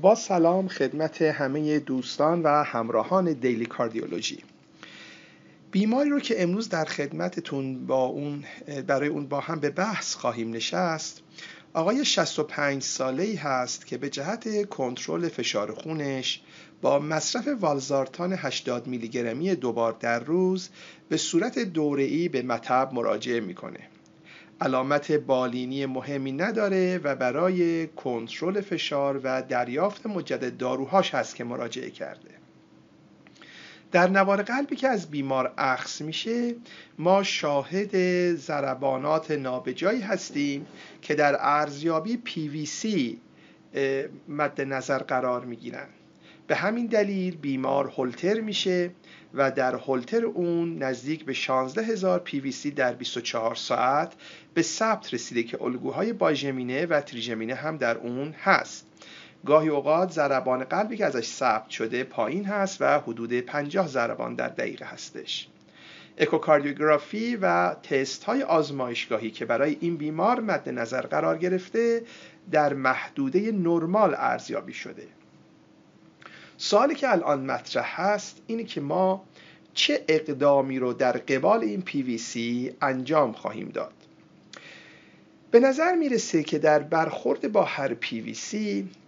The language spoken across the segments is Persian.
با سلام خدمت همه دوستان و همراهان دیلی کاردیولوژی. بیماری رو که امروز در خدمتتون با اون برای اون با هم به بحث خواهیم نشست آقای 65 ساله ای هست که به جهت کنترل فشار خونش با مصرف والزارتان 80 میلی گرمی دوبار در روز به صورت دوره‌ای به مطب مراجعه می‌کنه. علامت بالینی مهمی نداره و برای کنترل فشار و دریافت مجدد داروهاش هست که مراجعه کرده. در نوار قلبی که از بیمار اخص میشه ما شاهد ضربانات نابجایی هستیم که در ارزیابی سی مد نظر قرار می‌گیرن. به همین دلیل بیمار هولتر میشه و در هولتر اون نزدیک به 16 هزار سی در 24 ساعت به ثبت رسیده که الگوهای باژمینه و تریژمینه هم در اون هست. گاهی اوقات ضربان قلبی که ازش ثبت شده پایین هست و حدود 50 ضربان در دقیقه هستش. اکوکاردیوگرافی و تست های آزمایشگاهی که برای این بیمار مد نظر قرار گرفته در محدوده نرمال ارزیابی شده. سوالی که الان مطرح هست اینه که ما چه اقدامی رو در قبال این PVC انجام خواهیم داد. به نظر می‌رسه که در برخورد با هر PVC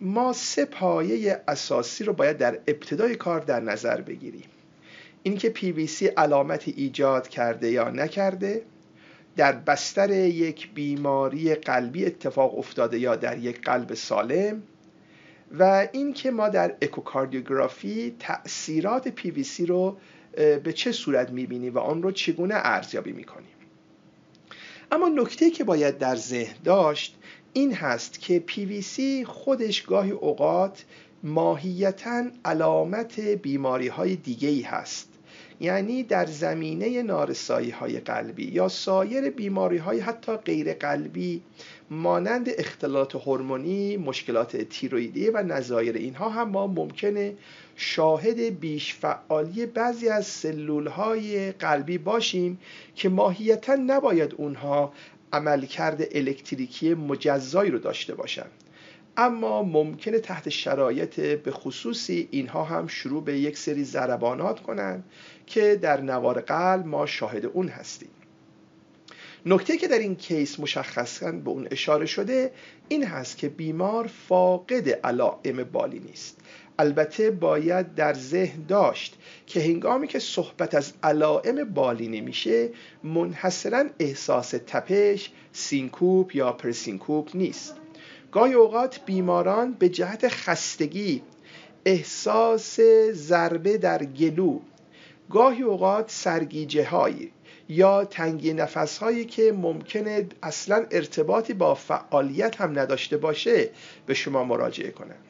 ما سه پایه اساسی رو باید در ابتدای کار در نظر بگیریم. اینکه PVC علامت ایجاد کرده یا نکرده در بستر یک بیماری قلبی اتفاق افتاده یا در یک قلب سالم و اینکه ما در اکوکاردیوگرافی تأثیرات PVC رو به چه صورت می‌بینیم و آن رو چگونه ارزیابی می‌کنیم؟ اما نکته که باید در ذهن داشت این هست که PVC خودش گاهی اوقات ماهیتا علامت بیماری های دیگه ای هست. یعنی در زمینه نارسایی های قلبی یا سایر بیماری های حتی غیر قلبی مانند اختلالات هورمونی، مشکلات تیرویدی و نظایر اینها هم ما ممکنه شاهد بیش فعالی بعضی از سلول های قلبی باشیم که ماهیتا نباید اونها عملکرد الکتریکی مجزایی رو داشته باشند. اما ممکنه تحت شرایط به خصوصی اینها هم شروع به یک سری ضربانات کنند که در نوار قلب ما شاهد اون هستیم. نکته که در این کیس مشخصا به اون اشاره شده این هست که بیمار فاقد علائم بالی نیست. البته باید در ذهن داشت که هنگامی که صحبت از علائم بالینی میشه منحصرا احساس تپش سینکوپ یا پرسینکوپ نیست. گاهی اوقات بیماران به جهت خستگی احساس ضربه در گلو گاهی اوقات سرگیجه هایی یا تنگی نفس هایی که ممکنه اصلا ارتباطی با فعالیت هم نداشته باشه به شما مراجعه کنند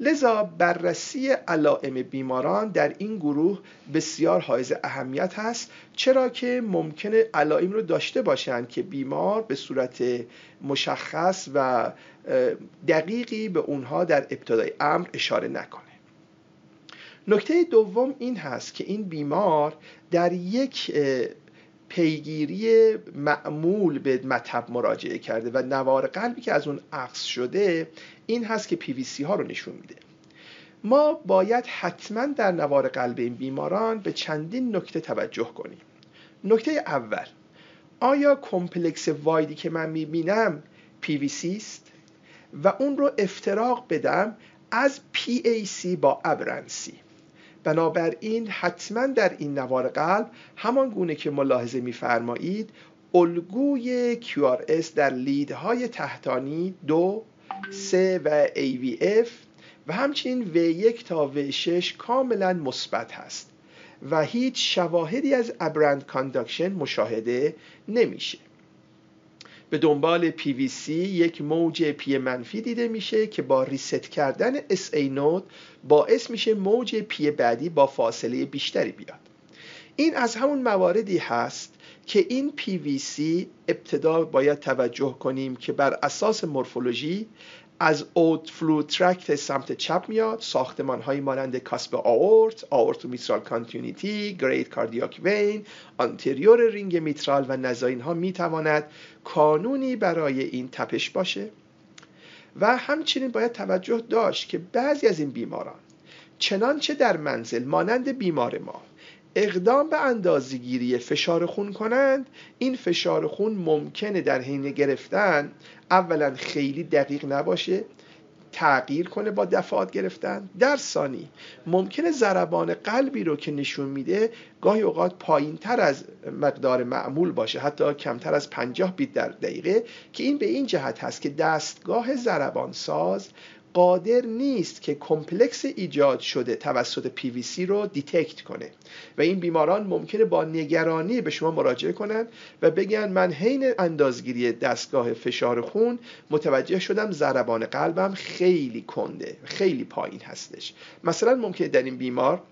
لذا بررسی علائم بیماران در این گروه بسیار حائز اهمیت هست چرا که ممکنه علائم رو داشته باشند که بیمار به صورت مشخص و دقیقی به اونها در ابتدای امر اشاره نکنه. نکته دوم این هست که این بیمار در یک پیگیری معمول به مطب مراجعه کرده و نوار قلبی که از اون عکس شده این هست که PVC ها رو نشون میده. ما باید حتما در نوار قلب این بیماران به چندین نکته توجه کنیم. نکته اول آیا complex wide ی که من می‌بینم PVC است؟ و اون رو افتراق بدم از PAC با aberrancy. بنابراین حتما در این نوار قلب همان گونه که ملاحظه میفرمایید الگوی QRS در lead های تحتانی دو سه و AVF و همچنین V1 تا V6 کاملا مثبت هست و هیچ شواهدی از aberrant conduction مشاهده نمیشه. به دنبال PVC یک موج P منفی دیده میشه که با reset کردن SA node باعث میشه موج P بعدی با فاصله بیشتری بیاد. این از همون مواردی هست که این PVC ابتدا باید توجه کنیم که بر اساس مورفولوژی از outflow tract سمت چپ میاد. ساختمان های مانند cusp آورت aorto mitral continuity great cardiac vein anterior ring میترال و نظایر این ها می‌تواند کانونی برای این تپش باشه. و همچنین باید توجه داشت که بعضی از این بیماران چنانچه در منزل مانند بیمار ما اقدام به اندازگیری فشار خون کنند. این فشار خون ممکنه در حین گرفتن اولا خیلی دقیق نباشه تغییر کنه با دفعات گرفتن. در ثانی ممکنه ضربان قلبی رو که نشون میده گاهی اوقات پایین تر از مقدار معمول باشه حتی کمتر از 50 beat در دقیقه که این به این جهت هست که دستگاه ضربان ساز قادر نیست که complex ایجاد شده توسط سی رو detect کنه. و این بیماران ممکنه با نگرانی به شما مراجعه کنند و بگن من حین اندازگیری دستگاه فشار خون متوجه شدم ضربان قلبم خیلی کنده خیلی پایین هستش. مثلا ممکنه در این بیمار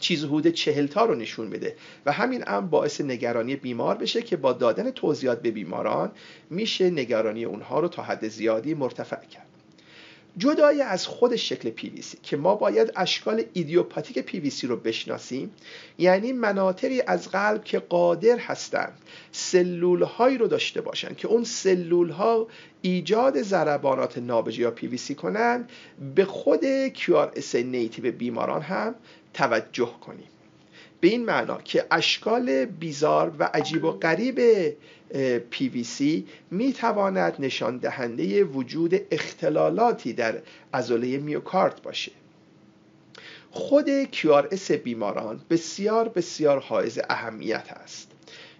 چیز حدود چهل تا رو نشون بده و همین هم باعث نگرانی بیمار بشه که با دادن توضیحات به بیماران میشه نگرانی اونها رو تا حد زیادی مرتفع کرد. جدای از خود شکل PVC که ما باید اشکال ایدیوپاتیک PVC رو بشناسیم یعنی مناطقی از قلب که قادر هستند سلول هایی رو داشته باشن که اون سلول ها ایجاد ضربانات نابجه یا PVC کنند به خود QRS نیتیو بیماران هم توجه کنیم. به این معنا که اشکال بیزار و عجیب و غریب PVC می تواند نشان دهنده وجود اختلالاتی در عضله میوکارد باشه. خود QRS بیماران بسیار بسیار حائز اهمیت است.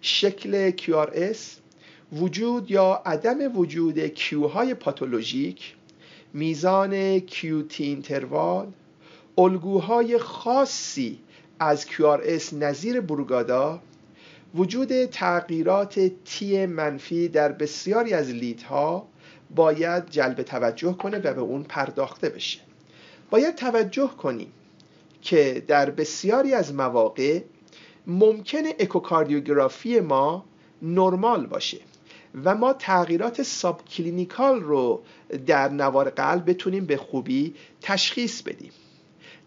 شکل QRS وجود یا عدم وجود کیو های پاتولوژیک میزان QT اینتروال الگوهای خاصی از QRS نظیر بروگادا وجود تغییرات تی منفی در بسیاری از لیدها باید جلب توجه کنه و به اون پرداخته بشه. باید توجه کنیم که در بسیاری از مواقع ممکنه اکوکاردیوگرافی ما نرمال باشه و ما تغییرات subclinical رو در نوار قلب بتونیم به خوبی تشخیص بدیم.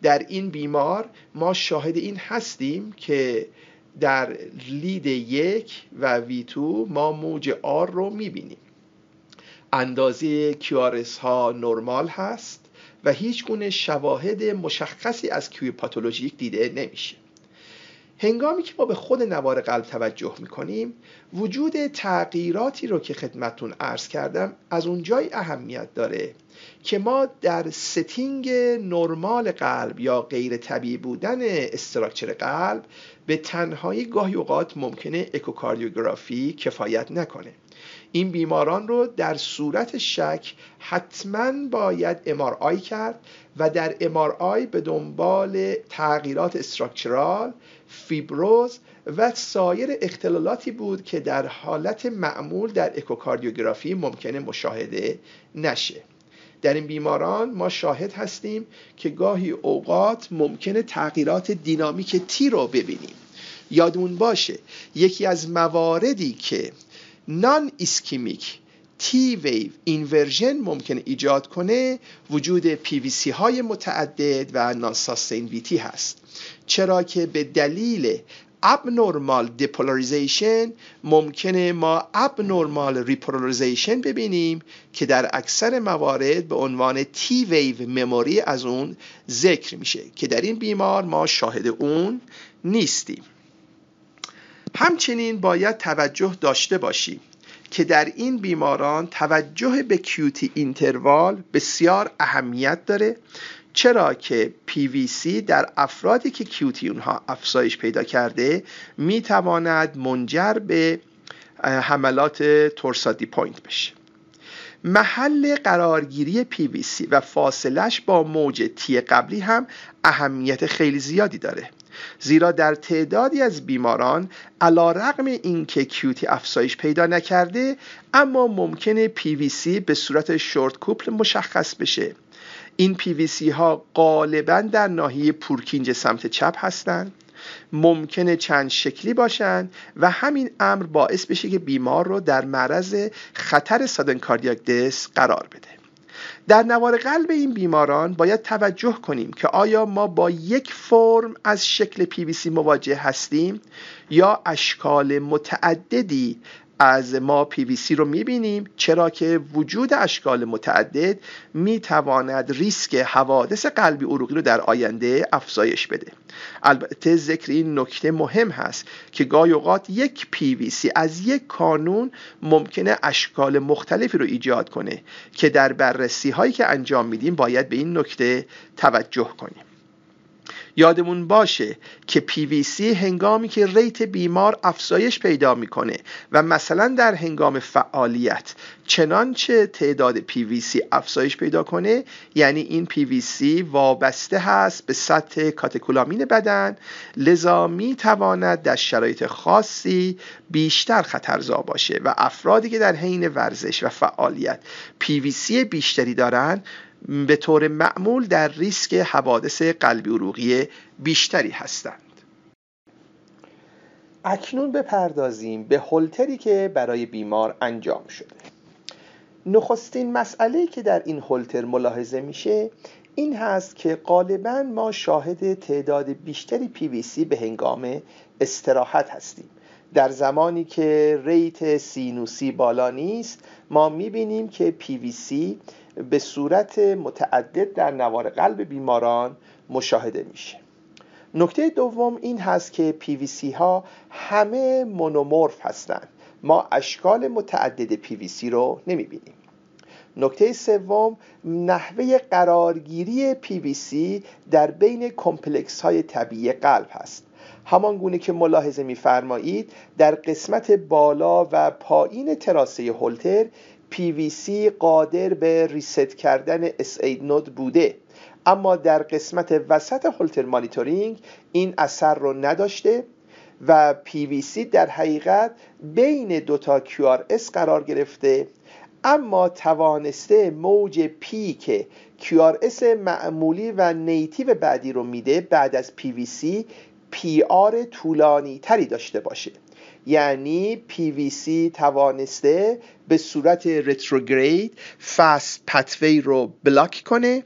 در این بیمار ما شاهد این هستیم که در lead یک و V2 ما موج R رو می‌بینیم. اندازه QRS ها نرمال هست و هیچ گونه شواهد مشخصی از Q پاتولوژیک دیده نمیشه. هنگامی که ما به خود نوار قلب توجه می‌کنیم وجود تغییراتی رو که خدمتون عرض کردم از اونجای اهمیت داره. که ما در setting نرمال قلب یا غیر طبیعی بودن structure قلب به تنهایی گاهی اوقات ممکنه اکوکاردیوگرافی کفایت نکنه. این بیماران رو در صورت شک حتما باید امار کرد و در امار به دنبال تغییرات استراکچرال فیبروز و سایر اختلالاتی بود که در حالت معمول در اکوکاردیوگرافی ممکنه مشاهده نشه. در این بیماران ما شاهد هستیم که گاهی اوقات ممکنه تغییرات دینامیک تی رو ببینیم. یادمون باشه یکی از مواردی که non-ischemic T wave inversion ممکن ایجاد کنه وجود سی های متعدد و non-sustained VT هست. چرا که به دلیل abnormal depolarization ممکنه ما abnormal repolarization ببینیم که در اکثر موارد به عنوان T wave memory از اون ذکر میشه که در این بیمار ما شاهد اون نیستیم. همچنین باید توجه داشته باشیم که در این بیماران توجه به QT interval بسیار اهمیت داره چرا که PVC در افرادی که QT اونها افزایش پیدا کرده می‌تواند منجر به حملات torsades de pointes بشه. محل قرارگیری PVC و فاصلش با موج تی قبلی هم اهمیت خیلی زیادی داره. زیرا در تعدادی از بیماران علا رقم اینکه کیوتی افزایش پیدا نکرده اما ممکنه PVC به صورت شورت کوپل مشخص بشه. این PVC ها غالبا در ناحیه پورکینج سمت چپ هستند ممکنه چند شکلی باشند و همین امر باعث بشه که بیمار رو در معرض خطر سادن کاردیاک دس قرار بده. در نوار قلب این بیماران باید توجه کنیم که آیا ما با یک فرم از شکل PVC مواجه هستیم یا اشکال متعددی از ما PVC رو می‌بینیم. چرا که وجود اشکال متعدد می‌تواند ریسک حوادث قلبی عروقی رو در آینده افزایش بده. البته ذکر این نکته مهم هست که گاهی اوقات یک PVC از یک کانون ممکنه اشکال مختلفی رو ایجاد کنه که در بررسی هایی که انجام میدیم باید به این نکته توجه کنیم. یادمون باشه که PVC هنگامی که ریت بیمار افزایش پیدا می‌کنه و مثلا در هنگام فعالیت چنانچه تعداد PVC افزایش پیدا کنه یعنی این PVC وابسته هست به سطح کاتکولامین بدن لذا می تواند در شرایط خاصی بیشتر خطرزا باشه و افرادی که در حین ورزش و فعالیت PVC بیشتری دارند به طور معمول در ریسک حوادث قلبی عروقی بیشتری هستند. اکنون بپردازیم به هولتری که برای بیمار انجام شده. نخستین مسئله که در این هولتر ملاحظه میشه این هست که غالبا ما شاهد تعداد بیشتری PVC به هنگام استراحت هستیم. در زمانی که ریت سینوسی بالا نیست ما می‌بینیم که PVC به صورت متعدد در نوار قلب بیماران مشاهده میشه. نکته دوم این هست که PVC ها همه مونومورف هستند. ما اشکال متعدد PVC رو نمی‌بینیم. نکته سوم نحوه قرارگیری PVC در بین کمپلکس های طبیعی قلب هست. همان گونه که ملاحظه میفرمایید در قسمت بالا و پایین تراسه هولتر PVC قادر به reset کردن SA node بوده. اما در قسمت وسط Holter monitoring این اثر رو نداشته و PVC در حقیقت بین دوتا QRS قرار گرفته. اما توانسته موج P که QRS معمولی و نیتیو بعدی رو میده بعد از PVC PR طولانی تری داشته باشه. یعنی PVC توانسته به صورت رتروگرید فست پتوی رو بلاک کنه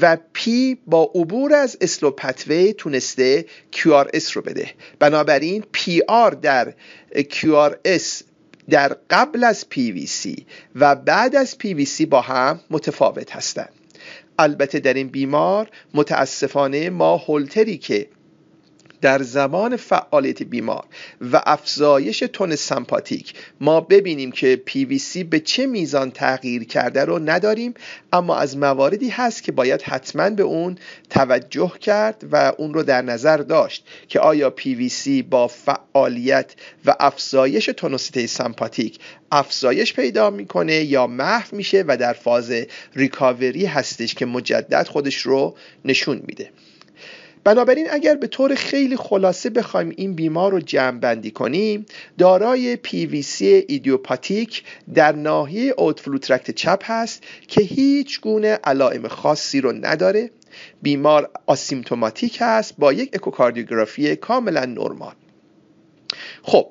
و P با عبور از اسلو پتوی تونسته QRS رو بده. بنابراین PR در QRS در قبل از PVC و بعد از PVC با هم متفاوت هستند البته در این بیمار متاسفانه ما هولتری که در زمان فعالیت بیمار و افزایش تون سمپاتیک ما ببینیم که PVC به چه میزان تغییر کرده رو نداریم اما از مواردی هست که باید حتما به اون توجه کرد و اون رو در نظر داشت که آیا PVC با فعالیت و افزایش تونوسیته سمپاتیک افزایش پیدا می‌کنه یا محو میشه و در فاز ریکاوری هستش که مجدد خودش رو نشون میده. بنابراین اگر به طور خیلی خلاصه بخوایم این بیمار رو جمع بندی کنیم دارای PVC ایدیوپاتیک در ناحیه اوتفلوترکت چپ هست که هیچ گونه علائم خاصی رو نداره. بیمار آسیمتوماتیک هست با یک اکوکاردیوگرافی کاملا نرمال. خب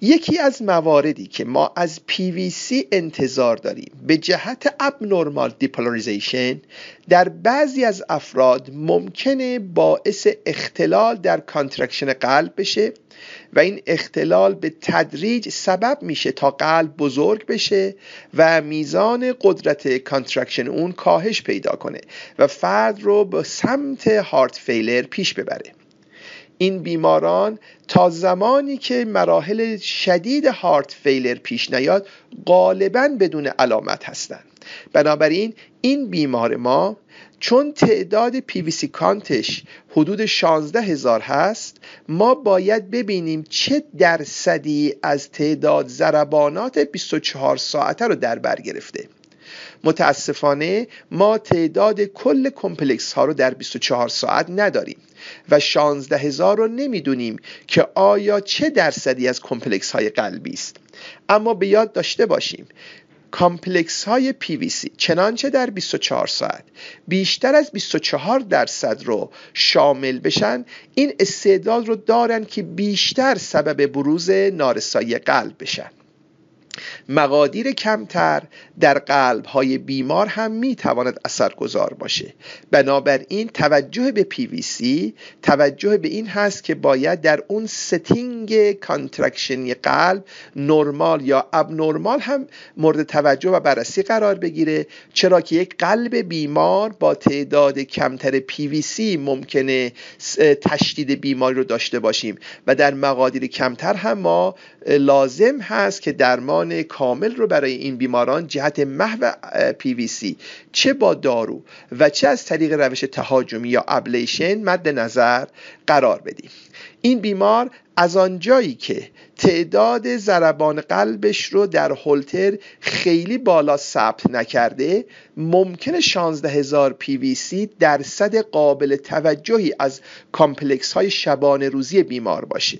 یکی از مواردی که ما از PVC انتظار داریم به جهت abnormal depolarization در بعضی از افراد ممکنه باعث اختلال در contraction قلب بشه و این اختلال به تدریج سبب میشه تا قلب بزرگ بشه و میزان قدرت contraction اون کاهش پیدا کنه و فرد رو به سمت heart failure پیش ببره. این بیماران تا زمانی که مراحل شدید هارت فیلر پیش نیاد غالبا بدون علامت هستند. بنابراین این بیمار ما چون تعداد PVC کانتش حدود 16 هزار هست ما باید ببینیم چه درصدی از تعداد ضربانات 24 ساعته رو در بر گرفته. متاسفانه ما تعداد کل کمپلکس ها رو در 24 ساعت نداریم و 16 هزار رو نمی‌دونیم که آیا چه درصدی از کمپلکس های قلبی است. اما به یاد داشته باشیم کامپلکس های PVC چنانچه در 24 ساعت بیشتر از 24 درصد رو شامل بشن این استعداد رو دارن که بیشتر سبب بروز نارسایی قلب بشن. مقادیر کمتر در قلب های بیمار هم می تواند اثرگذار باشه. بنابراین توجه به سی توجه به این هست که باید در اون setting contraction ی قلب نرمال یا abnormal هم مورد توجه و بررسی قرار بگیره. چرا که یک قلب بیمار با تعداد کمتر سی ممکنه تشدید بیماری رو داشته باشیم. و در مقادیر کمتر هم ما لازم هست که درمان کامل رو برای این بیماران جهت محو سی چه با دارو و چه از طریق روش تهاجمی یا ablation مد نظر قرار بدیم. این بیمار از آنجایی که تعداد ضربان قلبش رو در هولتر خیلی بالا ثبت نکرده ممکنه 16 هزار سی درصد قابل توجهی از کامپلکس های شبانه روزی بیمار باشه.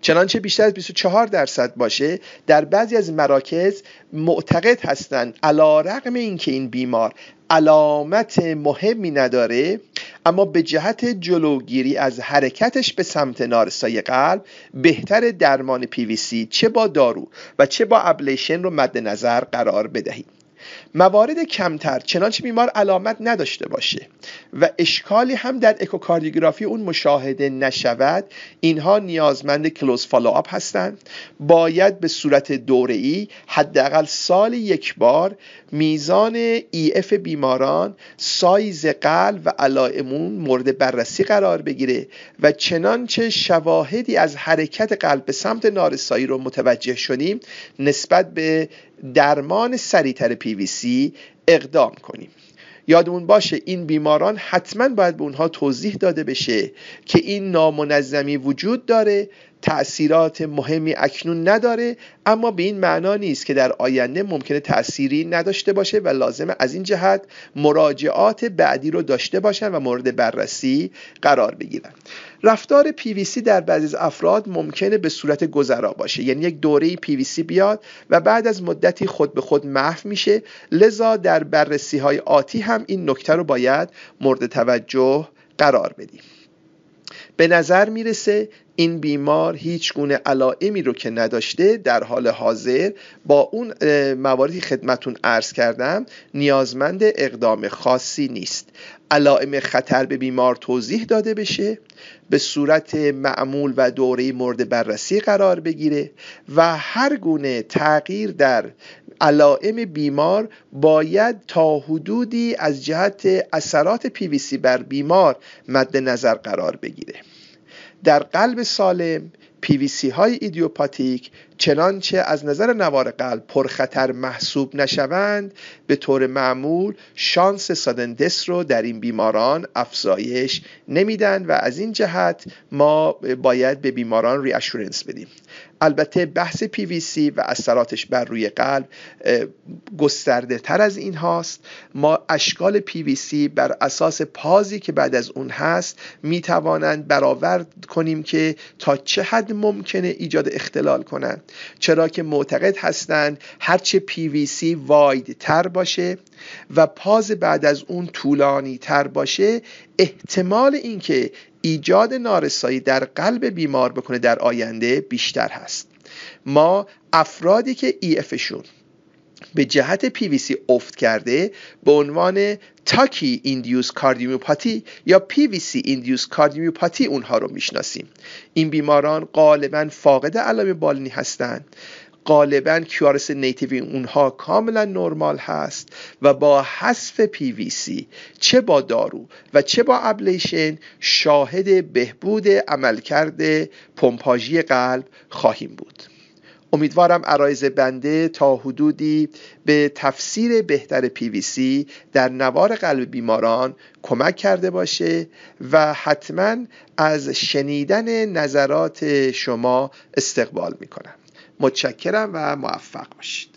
چنانچه بیشتر از 24 درصد باشه در بعضی از مراکز معتقد هستند علا رقم اینکه این بیمار علامت مهمی نداره اما به جهت جلوگیری از حرکتش به سمت نارسای قلب بهتر درمان سی چه با دارو و چه با ابلیشن رو مد نظر قرار بدهیم موارد کمتر چنانچه بیمار علامت نداشته باشه و اشکالی هم در اکوکاردیوگرافی اون مشاهده نشود اینها نیازمند close follow-up هستند. باید به صورت دوره‌ای حداقل سال یک بار میزان EF بیماران سایز قلب و علائمون مورد بررسی قرار بگیره و چنانچه شواهدی از حرکت قلب به سمت نارسایی رو متوجه شدیم نسبت به درمان سریعتر سی اقدام کنیم. یادمون باشه این بیماران حتما باید به اونها توضیح داده بشه که این نامنظمی وجود داره تأثیرات مهمی اکنون نداره اما به این معنا نیست که در آینده ممکنه تأثیری نداشته باشه و لازمه از این جهت مراجعات بعدی رو داشته باشن و مورد بررسی قرار بگیرن. رفتار PVC در بعضی از افراد ممکنه به صورت گذرا باشه. یعنی یک دوره PVC بیاد و بعد از مدتی خود به خود محو میشه. لذا در بررسی های آتی هم این نکته رو باید مورد توجه قرار بدیم. به نظر می‌رسه این بیمار هیچ گونه علائمی رو که نداشته در حال حاضر با اون مواردی خدمتون عرض کردم نیازمند اقدام خاصی نیست. علائم خطر به بیمار توضیح داده بشه به صورت معمول و دوره مورد بررسی قرار بگیره و هر گونه تغییر در علائم بیمار باید تا حدودی از جهت اثرات پیویسی بر بیمار مد نظر قرار بگیره. در قلب سالم پیویسی های ایدیوپاتیک چنانچه از نظر نوار قلب پرخطر محسوب نشوند به طور معمول شانس سادندس رو در این بیماران افزایش نمیدن و از این جهت ما باید به بیماران ریاشورنس بدیم. البته بحث سی و اثراتش بر روی قلب گسترده تر از این هاست. ما اشکال سی بر اساس پازی که بعد از اون هست می توانند برآورد کنیم که تا چه حد ممکنه ایجاد اختلال کنند. چرا که معتقد هستند هرچه سی واید تر باشه و پاز بعد از اون طولانی تر باشه احتمال اینکه ایجاد نارسایی در قلب بیمار بکنه در آینده بیشتر هست. ما افرادی که EF شون به جهت سی افت کرده به عنوان tachy-induced cardiomyopathy یا PVC-induced cardiomyopathy اونها رو می‌شناسیم. این بیماران غالبا فاقد علائم بالینی هستند. غالبا QRS native ی اونها کاملا نرمال هست و با حذف سی چه با دارو و چه با ablation شاهد بهبود عملکرد پمپاژی قلب خواهیم بود. امیدوارم عرایز بنده تا حدودی به تفسیر بهتر سی در نوار قلب بیماران کمک کرده باشه و حتما از شنیدن نظرات شما استقبال می‌کنم. متشکرم و موفق باشید.